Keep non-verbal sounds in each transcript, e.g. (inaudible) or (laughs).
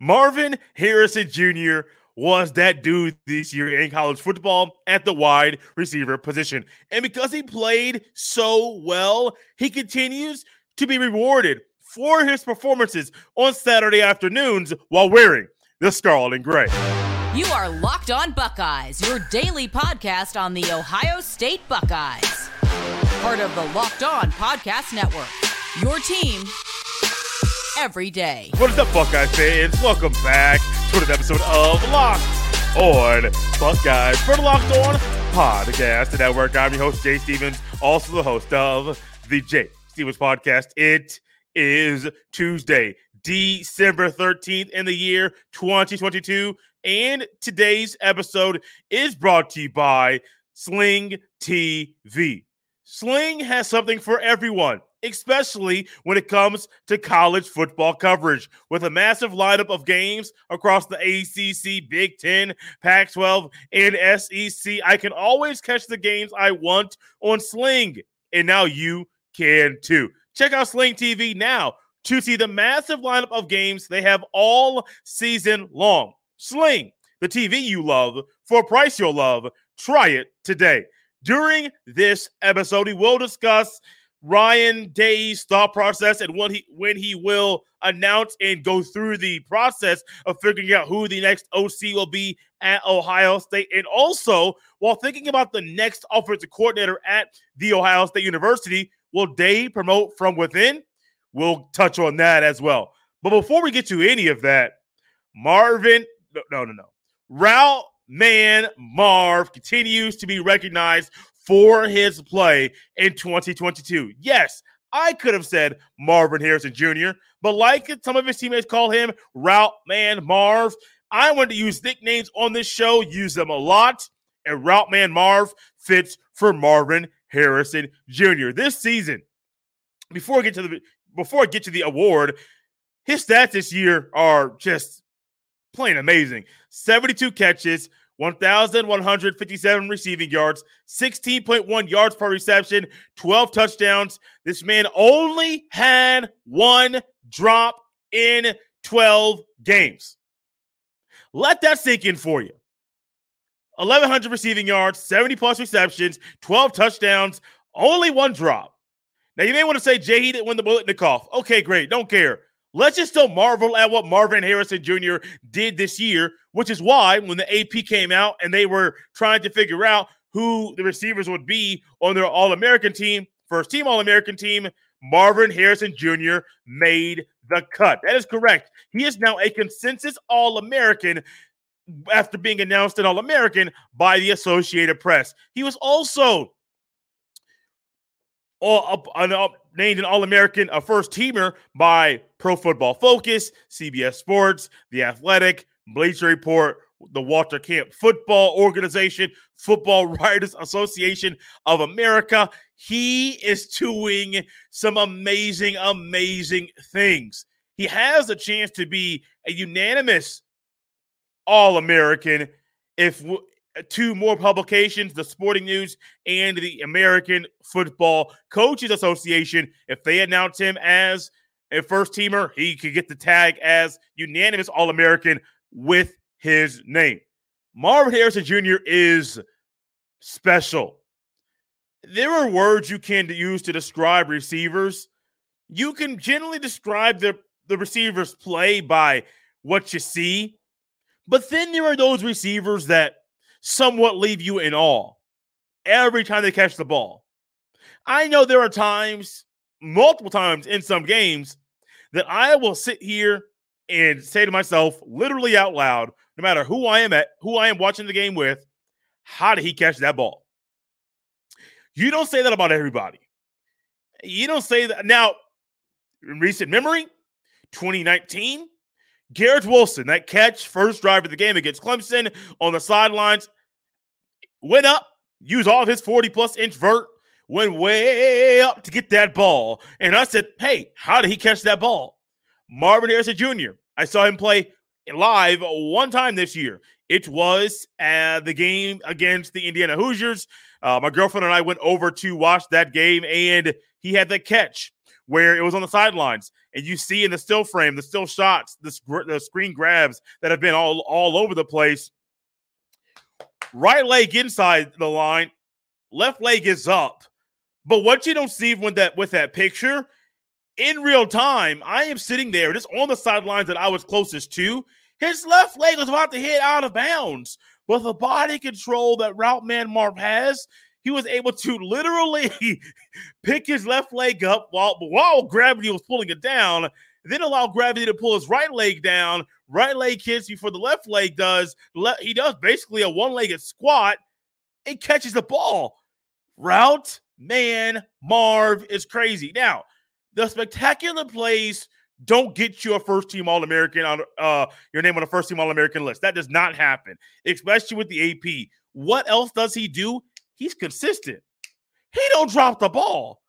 Marvin Harrison Jr. was that dude this year in college football at the wide receiver position. And because he played so well, he continues to be rewarded for his performances on Saturday afternoons while wearing the scarlet and gray. You are Locked On Buckeyes, your daily podcast on the Ohio State Buckeyes. Part of the Locked On Podcast Network. Your team every day. What is up, Buckeye fans? Welcome back to another episode of Locked On Buckeyes for the Locked On Podcast Network. I'm your host, Jay Stevens, also the host of the Jay Stevens Podcast. It is Tuesday, December 13th in the year 2022. And today's episode is brought to you by Sling TV. Sling has something for everyone especially when it comes to college football coverage. With a massive lineup of games across the ACC, Big Ten, Pac 12, and SEC, I can always catch the games I want on Sling. And now you can too. Check out Sling TV now to see the massive lineup of games they have all season long. Sling, the TV you love for a price you'll love. Try it today. During this episode, we will discuss Ryan Day's thought process and when he when he will announce and go through the process of figuring out who the next OC will be at Ohio State. And also, while thinking about the next offensive coordinator at the Ohio State University, will Day promote from within? We'll touch on that as well. But before we get to any of that, Marvin, no, no, no. Route man Marv continues to be recognized for his play in 2022. Yes, I could have said Marvin Harrison Jr., but like some of his teammates call him Route Man Marv, I want to use nicknames on this show, use them a lot, and Route Man Marv fits for Marvin Harrison Jr. This season, before I get to the before I get to the award, his stats this year are just plain amazing. 72 catches, 1,157 receiving yards, 16.1 yards per reception, 12 touchdowns. This man only had one drop in 12 games. Let that sink in for you. 1,100 receiving yards, 70 plus receptions, 12 touchdowns, only one drop. Now, you may want to say Jay, he didn't win the Biletnikoff. Okay, great. Don't care. Let's just still marvel at what Marvin Harrison Jr. did this year, which is why when the AP came out and they were trying to figure out who the receivers would be on their All American team, first team All American team, Marvin Harrison Jr. made the cut. That is correct. He is now a consensus All American after being announced an All American by the Associated Press. He was also up, an, up, named an All American, a first teamer by Pro Football Focus, CBS Sports, The Athletic, Bleacher Report, the Walter Camp Football Organization, Football (laughs) Writers Association of America. He is doing some amazing, amazing things. He has a chance to be a unanimous All American if Uh, two more publications, the Sporting News and the American Football Coaches Association. If they announce him as a first teamer, he could get the tag as unanimous All American with his name. Marvin Harrison Jr. is special. There are words you can use to describe receivers. You can generally describe the, the receiver's play by what you see. But then there are those receivers that somewhat leave you in awe every time they catch the ball. I know there are times, multiple times in some games, that I will sit here and say to myself, literally out loud, no matter who I am at, who I am watching the game with, how did he catch that ball? You don't say that about everybody. You don't say that. Now, in recent memory, 2019, Garrett Wilson, that catch, first drive of the game against Clemson on the sidelines, went up, used all of his 40 plus inch vert, went way up to get that ball. And I said, Hey, how did he catch that ball? Marvin Harrison Jr. I saw him play live one time this year. It was uh, the game against the Indiana Hoosiers. Uh, my girlfriend and I went over to watch that game, and he had the catch where it was on the sidelines, and you see in the still frame, the still shots, the, the screen grabs that have been all all over the place. Right leg inside the line, left leg is up. But what you don't see when that with that picture in real time, I am sitting there just on the sidelines that I was closest to. His left leg was about to hit out of bounds. With the body control that Route Man Marv has, he was able to literally (laughs) pick his left leg up while while gravity was pulling it down, then allow gravity to pull his right leg down. Right leg hits before the left leg does. he does basically a one-legged squat and catches the ball. Route man Marv is crazy. Now, the spectacular plays don't get you a first team All American on uh, your name on a first team All American list. That does not happen, especially with the AP. What else does he do? He's consistent. He don't drop the ball.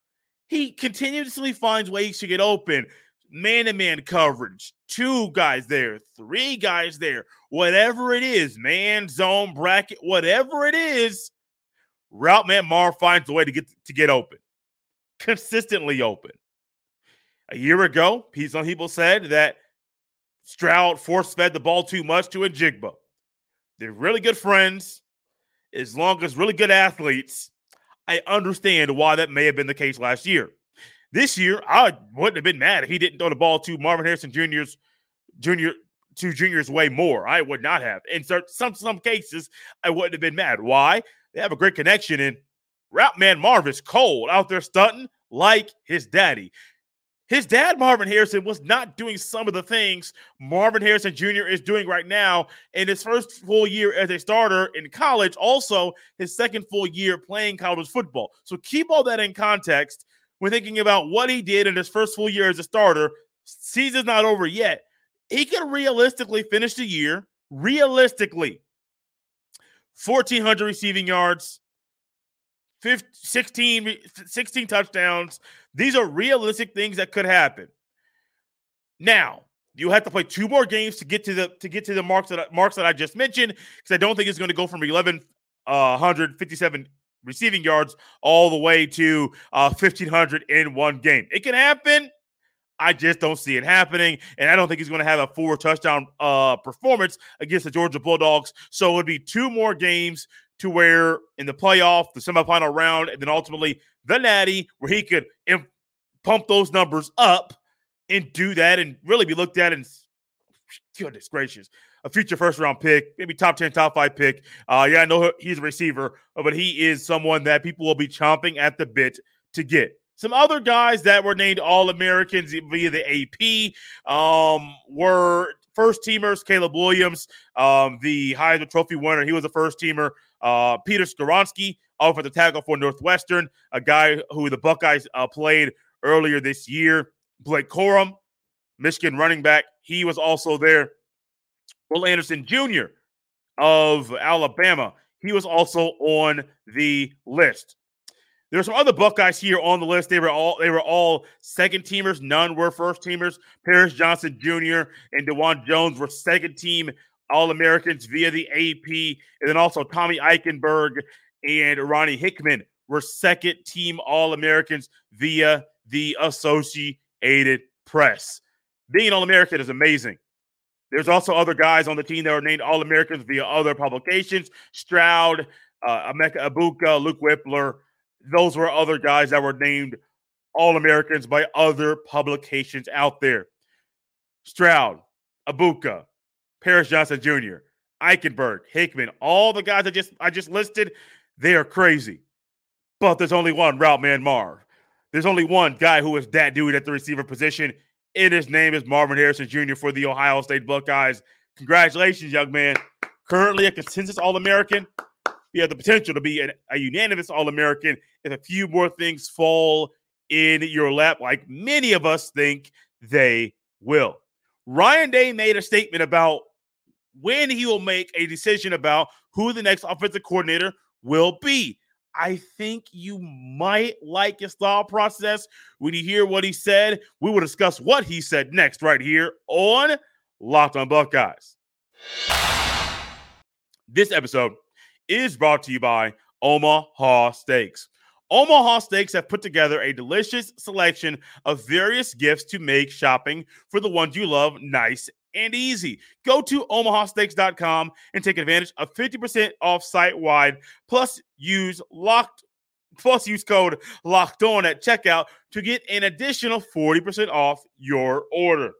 He continuously finds ways to get open. Man to man coverage, two guys there, three guys there, whatever it is, man, zone, bracket, whatever it is, route man Mar finds a way to get to get open, consistently open. A year ago, some people said that Stroud force fed the ball too much to Njigba. They're really good friends, as long as really good athletes. I understand why that may have been the case last year. This year, I wouldn't have been mad if he didn't throw the ball to Marvin Harrison Jr.'s junior to juniors way more. I would not have. In some some cases, I wouldn't have been mad. Why? They have a great connection, and Route Man Marv is cold out there stunting like his daddy. His dad, Marvin Harrison, was not doing some of the things Marvin Harrison Jr. is doing right now in his first full year as a starter in college, also his second full year playing college football. So keep all that in context when thinking about what he did in his first full year as a starter. Season's not over yet. He can realistically finish the year, realistically, 1,400 receiving yards, 15, 16, 16 touchdowns. These are realistic things that could happen. Now, you have to play two more games to get to the to get to the marks that marks that I just mentioned because I don't think it's going to go from 1157 uh, receiving yards all the way to uh, 1500 in one game. It can happen. I just don't see it happening, and I don't think he's going to have a four touchdown uh, performance against the Georgia Bulldogs. So it would be two more games to where in the playoff, the semifinal round, and then ultimately the Natty, where he could imp- pump those numbers up and do that, and really be looked at and goodness gracious, a future first round pick, maybe top 10, top five pick. Uh, yeah, I know he's a receiver, but he is someone that people will be chomping at the bit to get. Some other guys that were named All Americans via the AP um, were first teamers. Caleb Williams, um, the Heisman Trophy winner, he was a first teamer. Uh, Peter Skoronski, offensive tackle for Northwestern, a guy who the Buckeyes uh, played earlier this year. Blake Corum, Michigan running back, he was also there. Will Anderson Jr. of Alabama, he was also on the list. There are some other Buckeyes here on the list. They were all they were all second teamers. None were first teamers. Paris Johnson Jr. and Dawand Jones were second team All Americans via the AP, and then also Tommy Eichenberg and Ronnie Hickman were second team All Americans via the Associated Press. Being All American is amazing. There's also other guys on the team that are named All Americans via other publications. Stroud, uh, Egbuka, Luke Wypler those were other guys that were named All Americans by other publications out there. Stroud, Egbuka, Paris Johnson Jr., Eichenberg, Hickman, all the guys I just I just listed, they are crazy. But there's only one route man Marv. There's only one guy who is that dude at the receiver position. And his name is Marvin Harrison Jr. for the Ohio State Buckeyes. Congratulations, young man. Currently a consensus All American he has the potential to be an, a unanimous All American if a few more things fall in your lap, like many of us think they will. Ryan Day made a statement about when he will make a decision about who the next offensive coordinator will be. I think you might like his thought process when you hear what he said. We will discuss what he said next, right here on Locked on Buckeyes. This episode is brought to you by Omaha Steaks. Omaha Steaks have put together a delicious selection of various gifts to make shopping for the ones you love nice and easy. Go to omahasteaks.com and take advantage of 50% off site wide. Plus, use locked plus use code locked on at checkout to get an additional 40% off your order.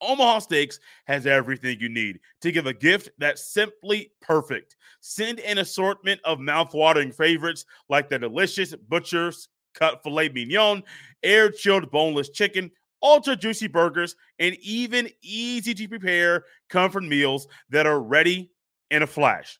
Omaha Steaks has everything you need to give a gift that's simply perfect. Send an assortment of mouth-watering favorites like the delicious Butcher's Cut Filet Mignon, air chilled boneless chicken, ultra juicy burgers, and even easy to prepare comfort meals that are ready in a flash.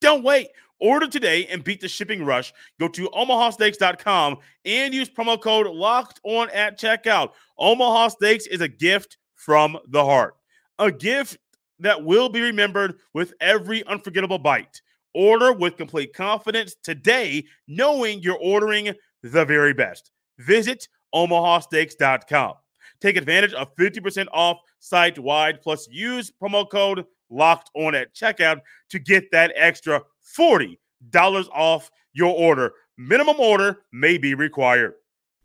Don't wait. Order today and beat the shipping rush. Go to omahasteaks.com and use promo code locked on at checkout. Omaha Steaks is a gift from the heart, a gift that will be remembered with every unforgettable bite. Order with complete confidence today, knowing you're ordering the very best. Visit omahasteaks.com. Take advantage of 50% off site wide, plus use promo code locked on at checkout to get that extra $40 off your order. Minimum order may be required.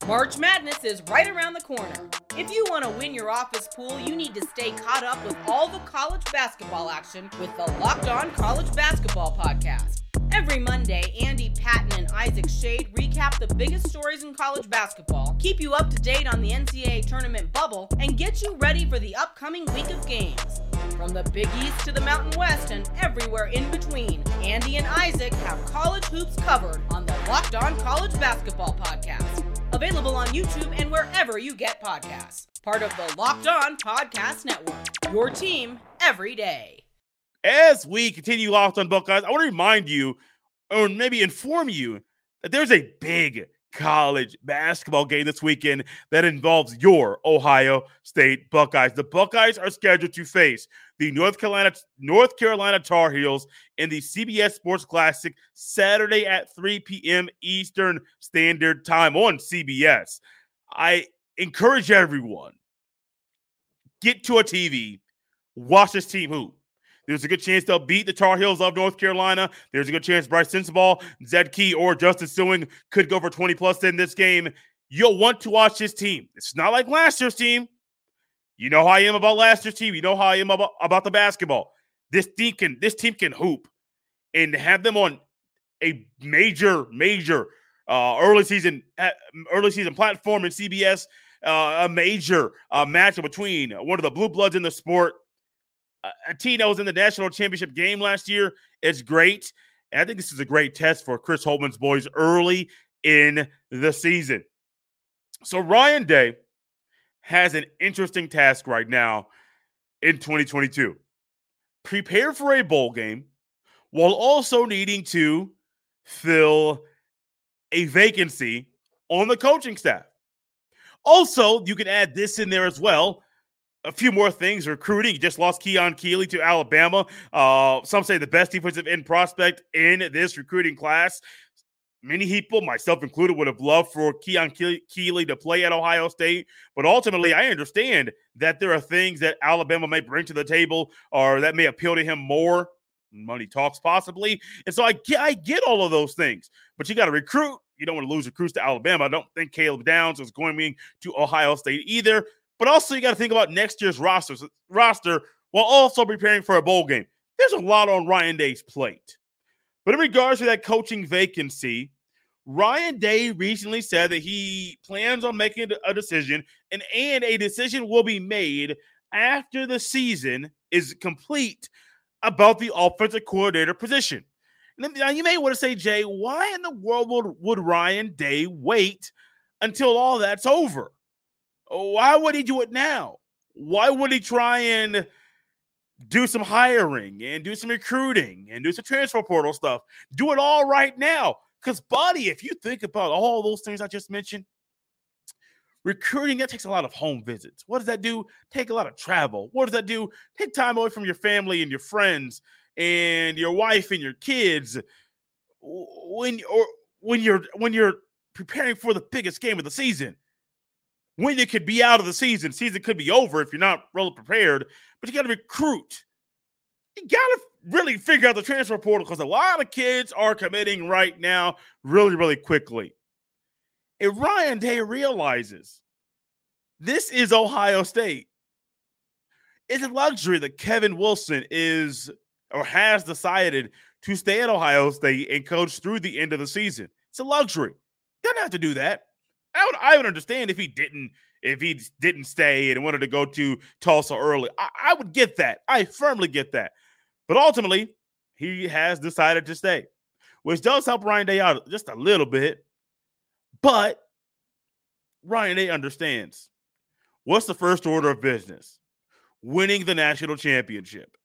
March Madness is right around the corner. If you want to win your office pool, you need to stay caught up with all the college basketball action with the Locked On College Basketball Podcast. Every Monday, Andy biggest stories in college basketball, keep you up to date on the NCAA tournament bubble, and get you ready for the upcoming week of games. From the Big East to the Mountain West and everywhere in between, Andy and Isaac have college hoops covered on the Locked On College Basketball Podcast. Available on YouTube and wherever you get podcasts. Part of the Locked On Podcast Network. Your team every day. As we continue Locked on Buckeyes, I want to remind you, or maybe inform you, there's a big college basketball game this weekend that involves your Ohio State Buckeyes. The Buckeyes are scheduled to face the North Carolina North Carolina Tar Heels in the CBS Sports Classic Saturday at 3 p.m. Eastern Standard Time on CBS. I encourage everyone get to a TV, watch this team hoop. There's a good chance they'll beat the Tar Heels of North Carolina. There's a good chance Brice Sensabaugh, Zed Key, or Justice Sueing could go for 20 plus in this game. You'll want to watch this team. It's not like last year's team. You know how I am about last year's team. You know how I am about, about the basketball. This team can this team can hoop and have them on a major, major uh, early season uh, early season platform in CBS. Uh, a major uh, matchup between one of the blue bloods in the sport uh, was in the national championship game last year. It's great. And I think this is a great test for Chris Holtmann's boys early in the season. So Ryan Day has an interesting task right now in 2022. Prepare for a bowl game while also needing to fill a vacancy on the coaching staff. Also, you can add this in there as well a few more things. Recruiting, just lost Keon Keeley to Alabama. Uh, some say the best defensive end prospect in this recruiting class. Many people, myself included, would have loved for Keon Keeley to play at Ohio State. But ultimately, I understand that there are things that Alabama may bring to the table or that may appeal to him more. Money talks, possibly. And so I get, I get all of those things. But you got to recruit. You don't want to lose recruits to Alabama. I don't think Caleb Downs is going to Ohio State either. But also, you got to think about next year's roster, roster while also preparing for a bowl game. There's a lot on Ryan Day's plate. But in regards to that coaching vacancy, Ryan Day recently said that he plans on making a decision, and, and a decision will be made after the season is complete about the offensive coordinator position. Now, you may want to say, Jay, why in the world would, would Ryan Day wait until all that's over? Why would he do it now? Why would he try and do some hiring and do some recruiting and do some transfer portal stuff? Do it all right now. Because, buddy, if you think about all those things I just mentioned, recruiting that takes a lot of home visits. What does that do? Take a lot of travel. What does that do? Take time away from your family and your friends and your wife and your kids. When or when you're when you're preparing for the biggest game of the season, when you could be out of the season. Season could be over if you're not really prepared, but you got to recruit. You got to really figure out the transfer portal because a lot of kids are committing right now really, really quickly. if Ryan Day realizes this is Ohio State, it's a luxury that Kevin Wilson is or has decided to stay at Ohio State and coach through the end of the season. It's a luxury. Doesn't have to do that. I would I would understand if he didn't if he didn't stay and wanted to go to Tulsa early. I, I would get that. I firmly get that. But ultimately, he has decided to stay, which does help Ryan Day out just a little bit. But Ryan Day understands what's the first order of business? Winning the national championship.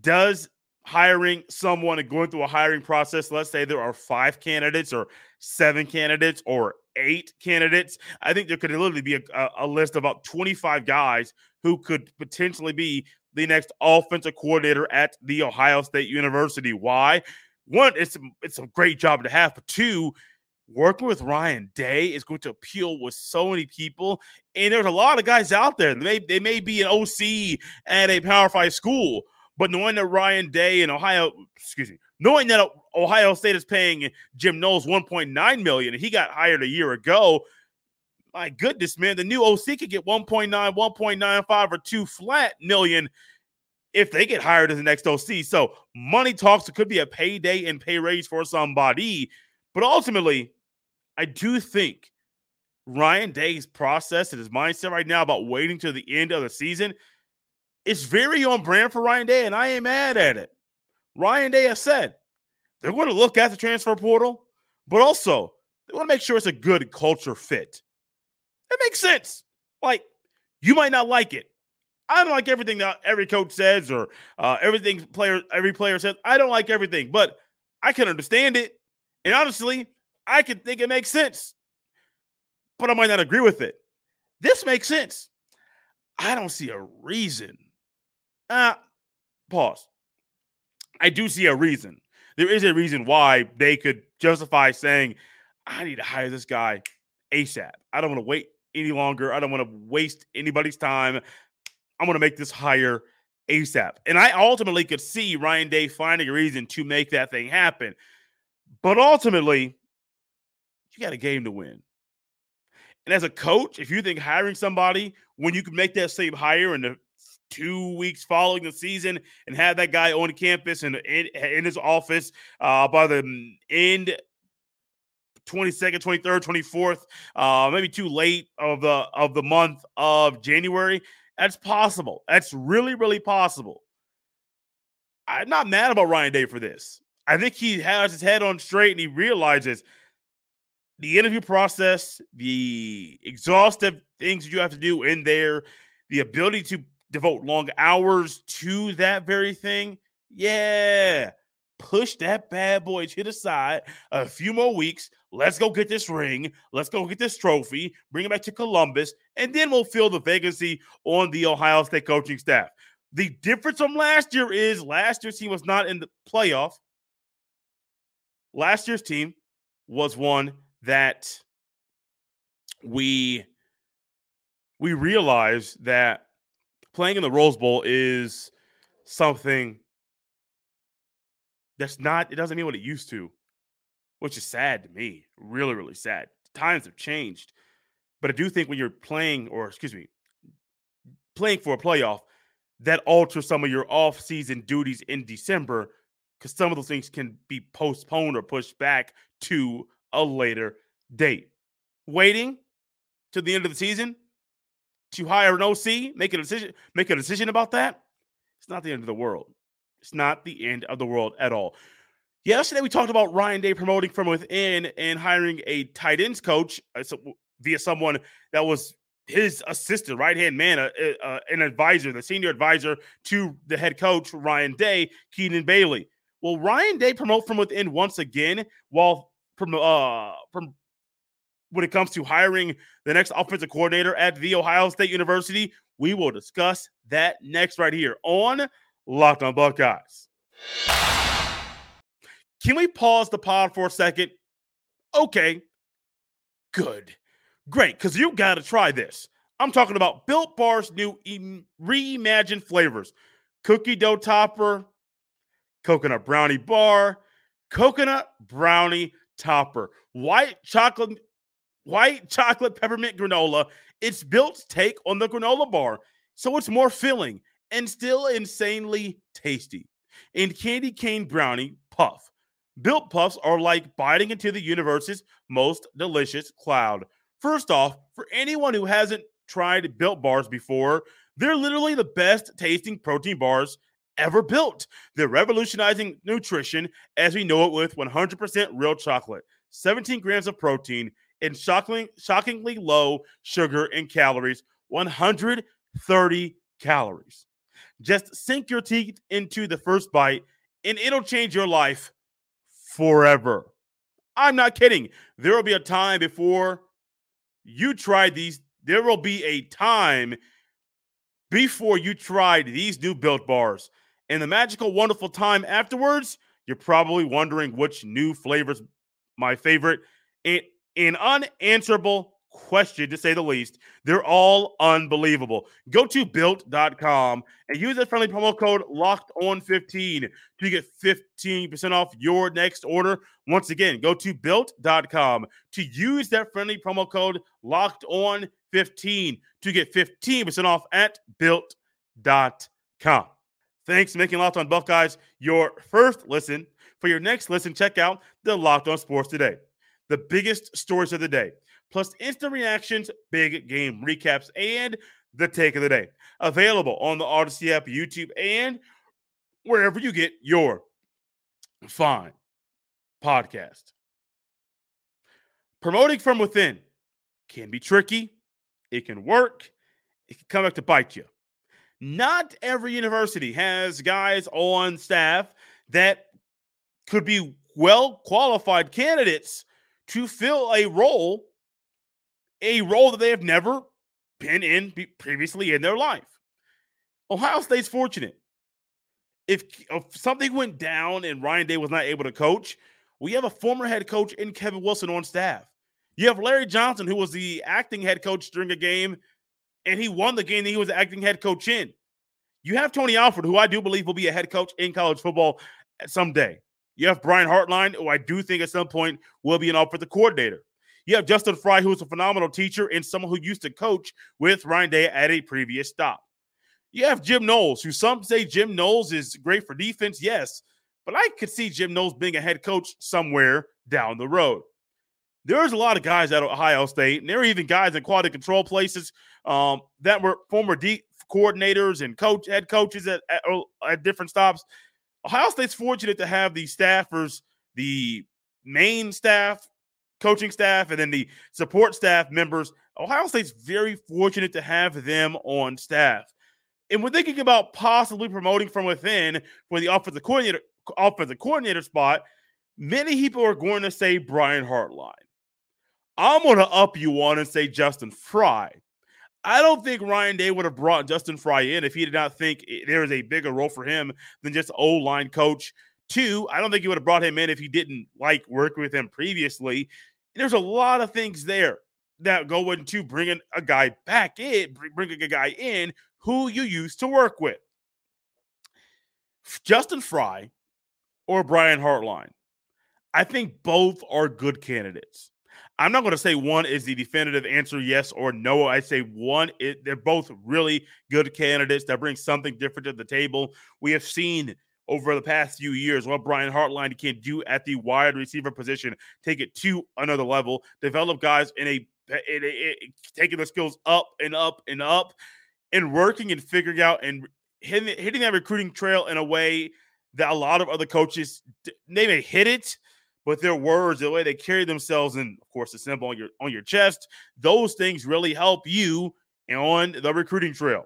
Does hiring someone and going through a hiring process, let's say there are five candidates or seven candidates or eight candidates, I think there could literally be a, a, list of about 25 guys who could potentially be the next offensive coordinator at the Ohio State University. Why? One, it's it's a great job to have, but two, working with Ryan Day is going to appeal with so many people. And there's a lot of guys out there. They they may be an OC at a Power Five school, but knowing that Ryan Day and Ohio, excuse me, knowing that Ohio State is paying Jim Knowles 1.9 million, and he got hired a year ago. My goodness, man, the new OC could get 1.9, 1.95, or two flat million if they get hired as the next OC. So money talks. It could be a payday and pay raise for somebody. But ultimately, I do think Ryan Day's process and his mindset right now about waiting to the end of the season is very on brand for Ryan Day, and I ain't mad at it. Ryan Day has said they're going to look at the transfer portal, but also they want to make sure it's a good culture fit. It makes sense. Like, you might not like it. I don't like everything that every coach says or uh, everything player every player says. I don't like everything, but I can understand it. And honestly, I can think it makes sense. But I might not agree with it. This makes sense. I don't see a reason. Uh, pause. I do see a reason. There is a reason why they could justify saying, I need to hire this guy ASAP. I don't want to wait any longer. I don't want to waste anybody's time. I'm going to make this hire ASAP. And I ultimately could see Ryan Day finding a reason to make that thing happen. But ultimately, you got a game to win. And as a coach, if you think hiring somebody when you can make that same hire in the two weeks following the season and have that guy on campus and in, in, his office uh, by the end 22nd, 23rd, 24th, uh, maybe too late of the of the month of January. That's possible. That's really, really possible. I'm not mad about Ryan Day for this. I think he has his head on straight and he realizes the interview process, the exhaustive things you have to do in there, the ability to devote long hours to that very thing. Yeah, push that bad boy to the side a few more weeks. Let's go get this ring. Let's go get this trophy. Bring it back to Columbus, and then we'll fill the vacancy on the Ohio State coaching staff. The difference from last year is last year's team was not in the playoff. Last year's team was one that we we realized that playing in the Rose Bowl is something that's not, it doesn't mean what it used to, which is sad to me. Really, really sad. Times have changed. But I do think when you're playing, or excuse me, playing for a playoff, that alters some of your off-season duties in December because some of those things can be postponed or pushed back to a later date. Waiting to the end of the season to hire an OC, make a decision, make a decision about that, it's not the end of the world. It's not the end of the world at all. Yesterday, we talked about Ryan Day promoting from within and hiring a tight ends coach uh, via someone that was his assistant, right hand man, uh, uh, an advisor, the senior advisor to the head coach, Ryan Day, Keenan Bailey. Will Ryan Day promote from within once again while from uh from when it comes to hiring the next offensive coordinator at the Ohio State University. We will discuss that next right here on Locked on Buckeyes. Can we pause the pod for a second? Okay, good, great, because you got to try this. I'm talking about Built Bar's new reimagined flavors cookie dough topper, coconut brownie bar, coconut brownie topper, white chocolate white chocolate peppermint granola. It's built take on the granola bar, so it's more filling and still insanely tasty. And candy cane brownie puff. Built puffs are like biting into the universe's most delicious cloud. First off, for anyone who hasn't tried built bars before, they're literally the best tasting protein bars ever built. They're revolutionizing nutrition as we know it with 100% real chocolate, 17 grams of protein, and shockingly, shockingly low sugar and calories 130 calories. Just sink your teeth into the first bite, and it'll change your life forever. I'm not kidding. There will be a time before you try these. There will be a time before you tried these new built bars. And the magical, wonderful time afterwards, you're probably wondering which new flavors my favorite. It, an unanswerable question, to say the least. They're all unbelievable. Go to built.com and use that friendly promo code locked on 15 to get 15% off your next order. Once again, go to built.com to use that friendly promo code locked on 15 to get 15% off at built.com. Thanks for making Locked On Buckeyes your first listen. For your next listen, check out the Locked On Sports Today, the biggest stories of the day, plus instant reactions, big game recaps, and the take of the day. Available on the Odyssey app, YouTube, and wherever you get your fine podcast. Promoting from within can be tricky, it can work, it can come back to bite you. Not every university has guys on staff that could be well qualified candidates to fill a role, a role that they have never been in previously in their life. Ohio State's fortunate. If, if something went down and Ryan Day was not able to coach, we have a former head coach in Kevin Wilson on staff. You have Larry Johnson, who was the acting head coach during a game and he won the game that he was acting head coach in. You have Tony Alford, who I do believe will be a head coach in college football someday. You have Brian Hartline, who I do think at some point will be an offensive coordinator. You have Justin Frye, who's a phenomenal teacher and someone who used to coach with Ryan Day at a previous stop. You have Jim Knowles, who some say Jim Knowles is great for defense. Yes, but I could see Jim Knowles being a head coach somewhere down the road there's a lot of guys at Ohio State, and there are even guys in quality control places um, that were former D coordinators and coach head coaches at, at, at different stops. Ohio State's fortunate to have the staffers, the main staff, coaching staff, and then the support staff members. Ohio State's very fortunate to have them on staff. And we're thinking about possibly promoting from within for the offensive coordinator, offensive coordinator spot. Many people are going to say Brian Hartline. I'm going to up you one and say Justin Frye. I don't think Ryan Day would have brought Justin Frye in if he did not think there is a bigger role for him than just O line coach. Two, I don't think he would have brought him in if he didn't like working with him previously. There's a lot of things there that go into bringing a guy back in, bringing a guy in who you used to work with. Justin Frye or Brian Hartline. I think both are good candidates. I'm not going to say one is the definitive answer, yes or no. I say one, it, they're both really good candidates that bring something different to the table. We have seen over the past few years what Brian Hartline can do at the wide receiver position, take it to another level, develop guys in a, in a, in a taking the skills up and up and up, and working and figuring out and hitting, hitting that recruiting trail in a way that a lot of other coaches they may hit it but their words, the way they carry themselves, and of course the symbol on your on your chest, those things really help you on the recruiting trail.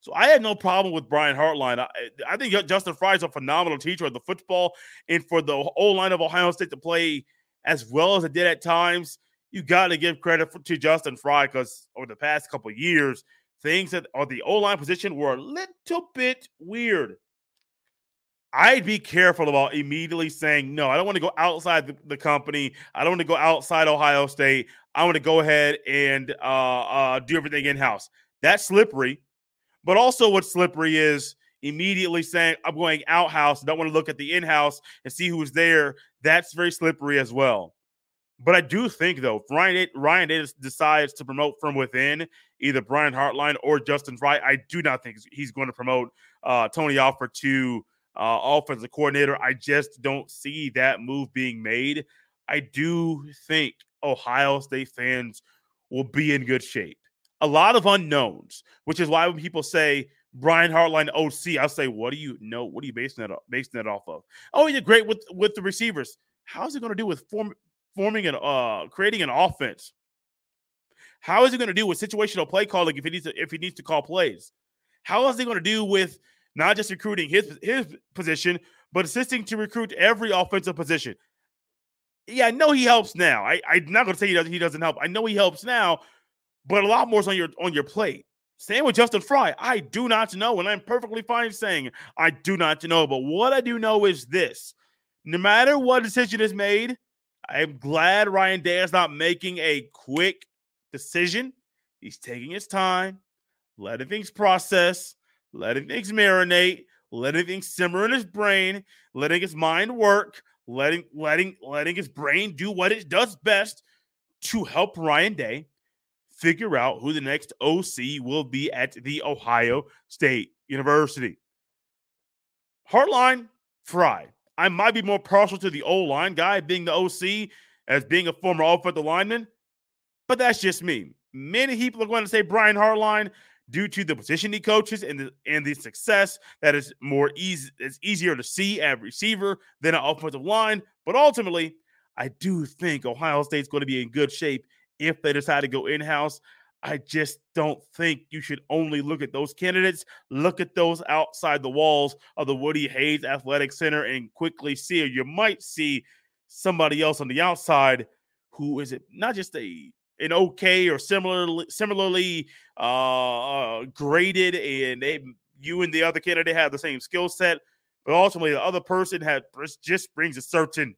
So I had no problem with Brian Hartline. I, I think Justin Frye is a phenomenal teacher of the football, and for the whole line of Ohio State to play as well as it did at times, you got to give credit for, to Justin Frye because over the past couple years, things that on the O line position were a little bit weird. I'd be careful about immediately saying, no, I don't want to go outside the, the company. I don't want to go outside Ohio State. I want to go ahead and uh, uh, do everything in house. That's slippery. But also, what's slippery is immediately saying, I'm going out house. Don't want to look at the in house and see who's there. That's very slippery as well. But I do think though, if Ryan Ryan Day decides to promote from within either Brian Hartline or Justin Frye, I do not think he's going to promote uh, Tony Alford to uh, offensive coordinator. I just don't see that move being made. I do think Ohio State fans will be in good shape. A lot of unknowns, which is why when people say Brian Hartline OC, I'll say, what do you know? What are you basing that basing that off of? Oh, he did great with with the receivers. How's it going to do with form, forming and uh creating an offense? How is he going to do with situational play calling if he needs to if he needs to call plays? How is he going to do with not just recruiting his his position, but assisting to recruit every offensive position? Yeah, I know he helps now. I, I'm not going to say he doesn't, he doesn't help. I know he helps now, but a lot more is on your on your plate. Same with Justin Frye. I do not know, and I'm perfectly fine saying I do not know. But what I do know is this: no matter what decision is made, I'm glad Ryan Day is not making a quick decision. He's taking his time, letting things process, letting things marinate, letting things simmer in his brain, letting his mind work, letting letting letting his brain do what it does best to help Ryan Day figure out who the next OC will be at the Ohio State University. Hartline, Frye. I might be more partial to the O line guy being the OC as being a former offensive lineman, but that's just me. Many people are going to say Brian Hartline due to the position he coaches and the and the success that is more easy it's easier to see at receiver than an offensive line. But ultimately, I do think Ohio State's going to be in good shape if they decide to go in-house. I just don't think you should only look at those candidates. Look at those outside the walls of the Woody Hayes Athletic Center and quickly see, or you might see somebody else on the outside who is it not just a an okay or similarly similarly uh, uh, graded, and they you and the other candidate have the same skill set, but ultimately the other person had just brings a certain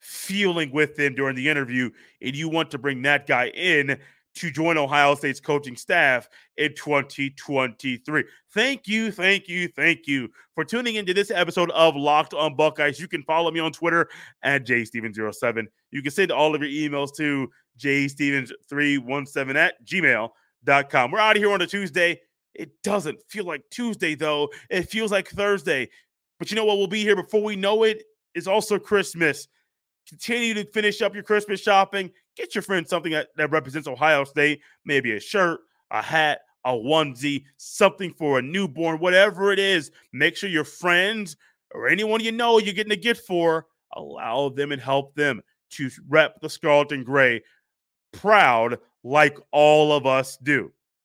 feeling with them during the interview, and you want to bring that guy in to join Ohio State's coaching staff in 2023. Thank you, thank you, thank you for tuning into this episode of Locked on Buckeyes. You can follow me on Twitter at jstevens07. You can send all of your emails to jstevens317 at gmail.com. We're out of here on a Tuesday. It doesn't feel like Tuesday, though. It feels like Thursday. But you know what? We'll be here before we know it. It's also Christmas. Continue to finish up your Christmas shopping. Get your friend something that, that represents Ohio State, maybe a shirt, a hat, a onesie, something for a newborn, whatever it is. Make sure your friends or anyone you know you're getting a gift for, allow them and help them to rep the Scarlet and Gray proud like all of us do.